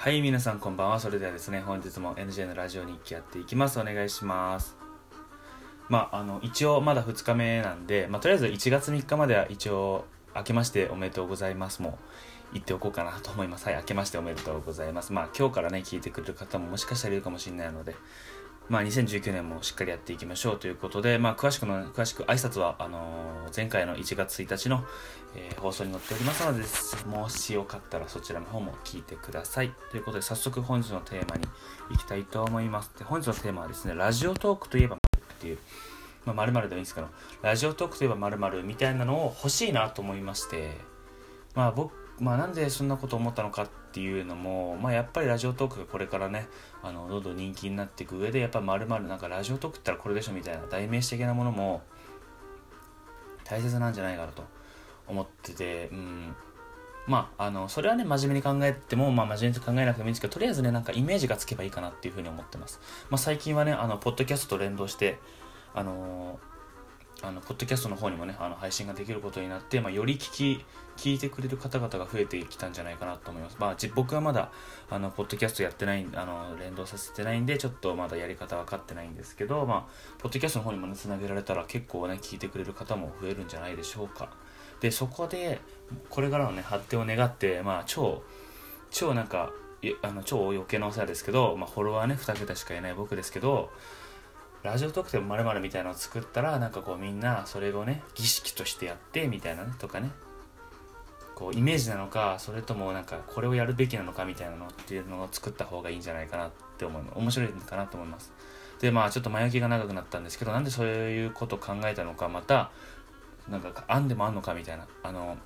はい、皆さんこんばんは。それではですね、本日も NJ のラジオ日記やっていきます。お願いします。まあ、あの、一応まだ2日目なんで、まあ、とりあえず1月3日までは一応、明けましておめでとうございますも言っておこうかなと思います。はい、明けましておめでとうございます。まあ、今日からね、聞いてくれる方ももしかしたらいるかもしれないので、まあ、2019年もしっかりやっていきましょうということで、まあ、詳しくの、詳しく挨拶は、あのー前回の1月1日の、えー放送に載っておりますので、もしよかったらそちらの方も聞いてください。ということで、早速本日のテーマに行きたいと思います。で本日のテーマはですね、ラジオトークといえばっていう、まあ、〇〇でもいいんですけど、ラジオトークといえば〇〇みたいなのを欲しいなと思いまして、まあ僕、まあなんでそんなこと思ったのかっっていうのも、まあやっぱりラジオトークがこれからね、あの、どんどん人気になっていく上で、やっぱ〇〇なんかラジオトークったらこれでしょみたいな代名詞的なものも大切なんじゃないかなと思ってて、うん。まあ、あの、それはね、真面目に考えても、まあ、真面目に考えなくてもいいんですけど、とりあえずね、なんかイメージがつけばいいかなっていうふうに思ってます。まあ、最近はね、あの、ポッドキャストと連動して、あのあのポッドキャストの方にもねあの配信ができることになって、まあ、より聞き聞いてくれる方々が増えてきたんじゃないかなと思います、まあ、僕はまだあのポッドキャストやってないあの連動させてないんでちょっとまだやり方分かってないんですけど、まあ、ポッドキャストの方にもねつなげられたら結構ね聞いてくれる方も増えるんじゃないでしょうか。でそこでこれからのね発展を願って、まあ、超超なんかあの超余計なお世話ですけど、まあ、フォロワーね2桁しかいない僕ですけどラジオ特典まるみたいなのを作ったらなんかこうみんなそれをね儀式としてやってみたいなねとかね。こうイメージなのかそれともなんかこれをやるべきなのかみたいなのっていうのを作った方がいいんじゃないかなって思うの。面白いかなと思います。でまあちょっと前置きが長くなったんですけどなんでそういうこと考えたのかまたなんか案でもあんのかみたいな。あの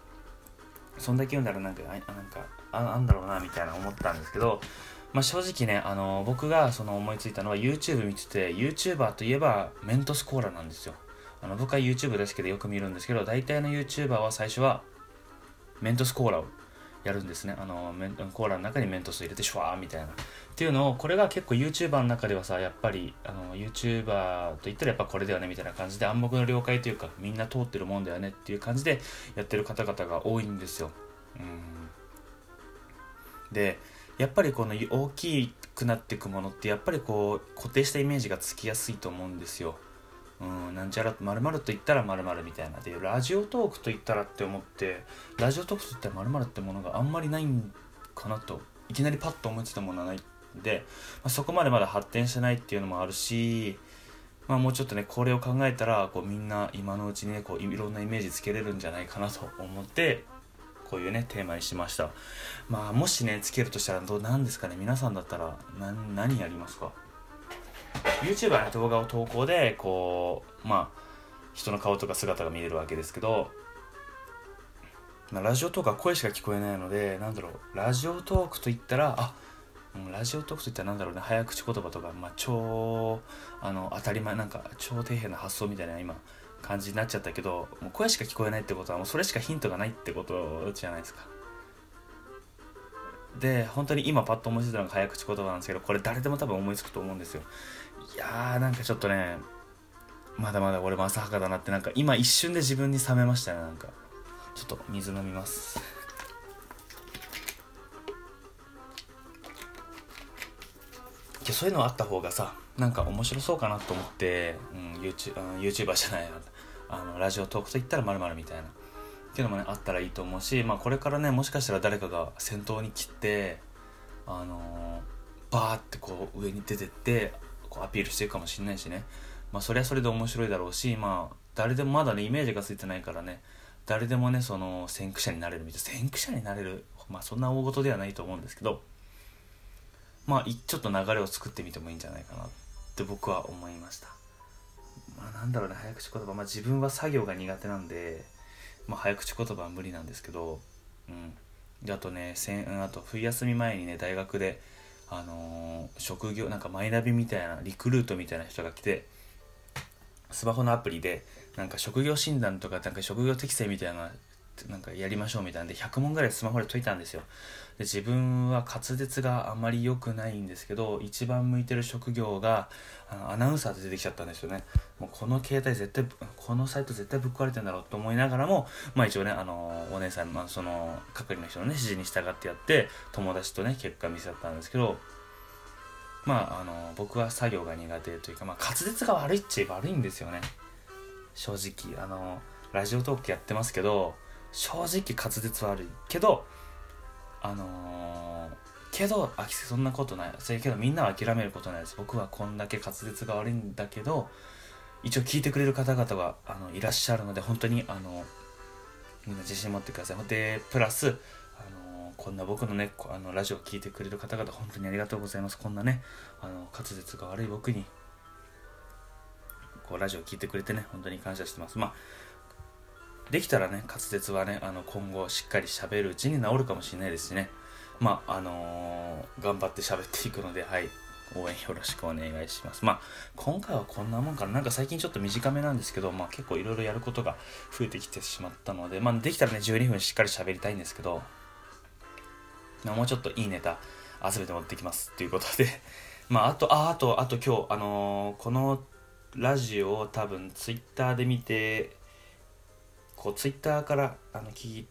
そんだけ言うんだらなんかあなんかああんだろうなみたいな思ったんですけどまあ、正直ね、あの僕がその思いついたのは YouTube 見てて YouTuber といえばメントスコーラなんですよ。あの僕は YouTube ですけどよく見るんですけど大体の YouTuber は最初はメントスコーラをやるんですね。あのメンコーラの中にメントス入れてシュワーみたいな。っていうのをこれが結構 YouTuber の中ではさやっぱりあの YouTuber と言ったらやっぱこれだよねみたいな感じで暗黙の了解というかみんな通ってるもんだよねっていう感じでやってる方々が多いんですよ。うん。でやっぱりこの大きくなっていくものってやっぱりこう固定したイメージがつきやすいと思うんですよ。うん、なんちゃらまるまると言ったらまるまるみたいなでラジオトークと言ったらって思ってラジオトークと言ったらまるってものがあんまりないんかなといきなりパッと思いついたものはないんで、まあ、そこまでまだ発展してないっていうのもあるし、まあ、もうちょっとねこれを考えたらこうみんな今のうちにねこういろんなイメージつけれるんじゃないかなと思ってこういうねテーマにしました。まあもしねつけるとしたらどうなんですかね皆さんだったら何何やりますか？YouTuber の動画を投稿でこうまあ人の顔とか姿が見れるわけですけど、まあ、ラジオトークは声しか聞こえないのでなんだろうラジオトークといったらあラジオトークといったらなんだろうね早口言葉とか、まあ、超あの当たり前なんか超底辺な発想みたいな今感じになっちゃったけどもう声しか聞こえないってことはもうそれしかヒントがないってことじゃないですか。で本当に今パッと思いついたのが早口言葉なんですけどこれ誰でも多分思いつくと思うんですよ。いやーなんかちょっとねまだまだ俺も浅はかだなってなんか今一瞬で自分に冷めましたねなんか。ちょっと水飲みます。いやそういうのあった方がさなんか面白そうかなと思って、うん、YouTube あの YouTuber じゃないあのラジオトークといったらまるみたいな。っていうのもねあったらいいと思うし、まあ、これからねもしかしたら誰かが先頭に切ってあのーバーってこう上に出てってこうアピールしていくかもしれないしね。まあそれはそれで面白いだろうしまあ誰でもまだねイメージがついてないからね誰でもねその先駆者になれるみたいな先駆者になれるまあそんな大事ではないと思うんですけどまあちょっと流れを作ってみてもいいんじゃないかなって僕は思いました。まあなんだろうね早口言葉。まあ自分は作業が苦手なんでまあ早口言葉は無理なんですけどうん。であとね先あと冬休み前にね大学であのー職業なんかマイナビみたいなリクルートみたいな人が来てスマホのアプリでなんか職業診断とかなんか職業適性みたいななんかやりましょうみたいなんで100問ぐらいスマホで解いたんですよ。で自分は滑舌があまり良くないんですけど一番向いてる職業があのアナウンサーで出てきちゃったんですよね。もうこの携帯絶対このサイト絶対ぶっ壊れてんだろうと思いながらもまあ一応ねあのお姉さん、まあ、その係の人のね指示に従ってやって友達とね結果見せちゃったんですけどまああの僕は作業が苦手というか、まあ、滑舌が悪いっちゃ悪いんですよね。正直あのラジオトークやってますけど正直滑舌悪いけどあのー、けどあそんなことない。それけどみんなは諦めることないです。僕はこんだけ滑舌が悪いんだけど一応聞いてくれる方々があのいらっしゃるので本当にあのみんな自信持ってください。でプラスあのこんな僕のねあのラジオを聴いてくれる方々本当にありがとうございます。こんなねあの滑舌が悪い僕にこうラジオを聴いてくれてね本当に感謝してます。まあできたらね滑舌はねあの今後しっかり喋るうちに治るかもしれないですしねまああのー、頑張って喋っていくのではい応援よろしくお願いします。まあ、今回はこんなもんかな。なんか最近ちょっと短めなんですけど、まあ結構いろいろやることが増えてきてしまったので、まあできたらね、12分しっかり喋りたいんですけど、まあ、もうちょっといいネタ集めて持ってきますっていうことで、まああと、あ、あと、あと今日、あのー、このラジオを多分ツイッターで見て、こうツイッターからあの聞い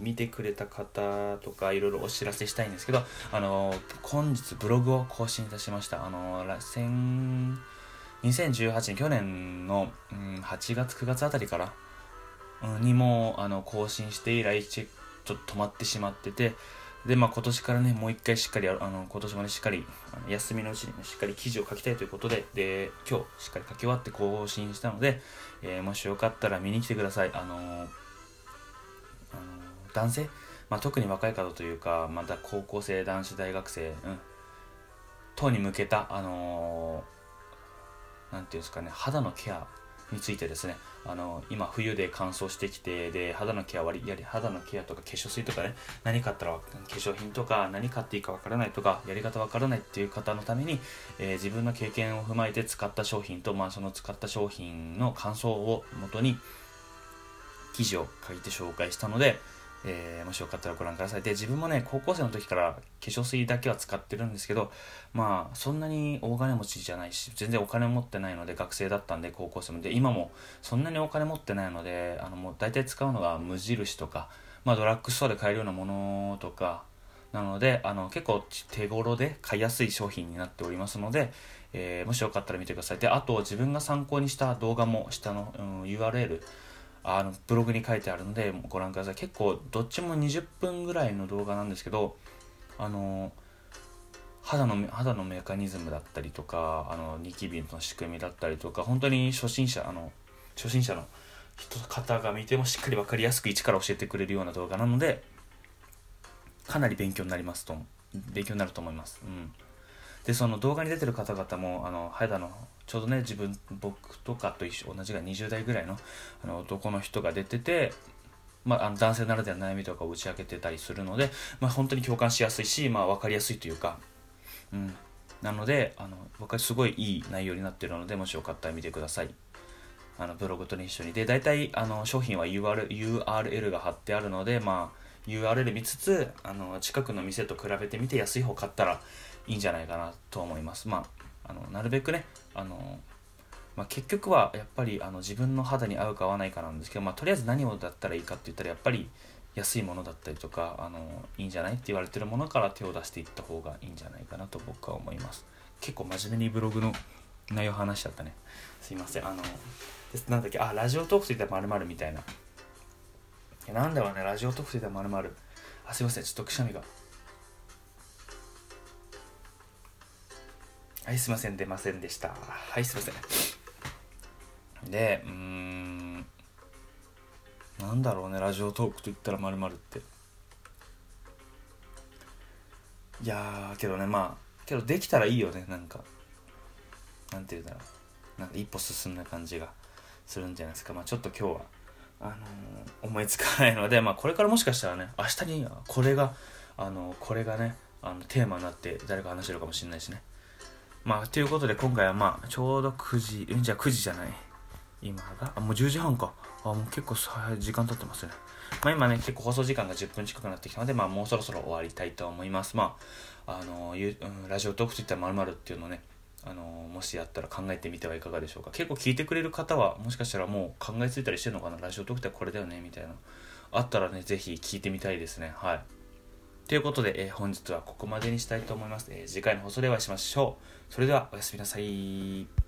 見てくれた方とかいろいろお知らせしたいんですけどあの本日ブログを更新いたしました。あの2018年去年の、うん、8月9月あたりから、うん、にもあの更新して以来ちょっと止まってしまっててで、まあ、今年からね、もう一回しっかり、あの今年もね、しっかり、休みのうちにね、しっかり記事を書きたいということで、で、今日しっかり書き終わって更新したので、えー、もしよかったら見に来てください。あのー、あのー、男性、まあ、特に若い方というか、また高校生、男子大学生、うん、等に向けた、あのなんていうんですかね、肌のケアについてですね、あの今冬で乾燥してきてで肌のケア割りやり肌のケアとか化粧水とかね何買ったら化粧品とか何買っていいかわからないとかやり方わからないっていう方のために、えー、自分の経験を踏まえて使った商品と、まあ、その使った商品の感想をもとに記事を書いて紹介したので、えー、もしよかったらご覧ください。で、自分もね、高校生の時から化粧水だけは使ってるんですけど、まあ、そんなに大金持ちじゃないし、全然お金持ってないので、学生だったんで、高校生も。で、今もそんなにお金持ってないので、あの、もう大体使うのが無印とか、まあ、ドラッグストアで買えるようなものとか、なので、あの、結構手頃で買いやすい商品になっておりますので、えー、もしよかったら見てください。で、あと、自分が参考にした動画も下の、うん、URL、あのブログに書いてあるのでご覧ください。結構どっちも20分ぐらいの動画なんですけどあの肌の肌のメカニズムだったりとかあのニキビの仕組みだったりとか本当に初心者あの初心者の人方が見てもしっかり分かりやすく一から教えてくれるような動画なのでかなり勉強になりますと勉強になると思います、うん、でその動画に出てる方々もあの肌のちょうどね自分僕とかと一緒同じが20代ぐらいのあの男の人が出てて、まあ、あの男性ならではの悩みとかを打ち明けてたりするので、まあ、本当に共感しやすいし、まあ、分かりやすいというか、うん、なのであの僕はすごいいい内容になってるのでもしよかったら見てください。あのブログと、ね、一緒に。で大体あの商品は URL, URL が貼ってあるので、まあ URL 見つつあの近くの店と比べてみて安い方買ったらいいんじゃないかなと思います。まああのなるべくねあの、まあ、結局はやっぱりあの自分の肌に合うか合わないかなんですけど、まあ、とりあえず何をだったらいいかって言ったらやっぱり安いものだったりとかあのいいんじゃないって言われてるものから手を出していった方がいいんじゃないかなと僕は思います。結構真面目にブログの内容話しちゃったね。すいません。あのなんだっけあラジオトークといたまるみたいな。いやなんだろうねラジオトークといたまるあすいません。ちょっとくしゃみが。はい、すいません、出ませんでした。はい、すいません。で、うーん、なんだろうね、ラジオトークと言ったらまるって。いやー、けどね、まあ、けどできたらいいよね、なんか。なんて言うんだろう。なんか一歩進んだ感じがするんじゃないですか。まあちょっと今日は、あのー、思いつかないので、まあこれからもしかしたらね、明日にこれが、あのー、これがね、あのテーマになって誰か話してるかもしれないしね。まあ、ということで今回はまあ、ちょうど9時、え、じゃあ9時じゃない。今が、あ、もう10時半か。あ、もう結構さ時間経ってますね。まあ、今ね結構放送時間が10分近くなってきたので、まあ、もうそろそろ終わりたいと思います。まああのゆ、うん、ラジオトークといったらまるっていうのをねあのもしやったら考えてみてはいかがでしょうか。結構聞いてくれる方はもしかしたらもう考えついたりしてるのかな？ラジオトークってこれだよね？みたいな。あったらね是非聞いてみたいですね。はい。ということで、えー、本日はここまでにしたいと思います、えー、次回の放送でお会いしましょう。それではおやすみなさい。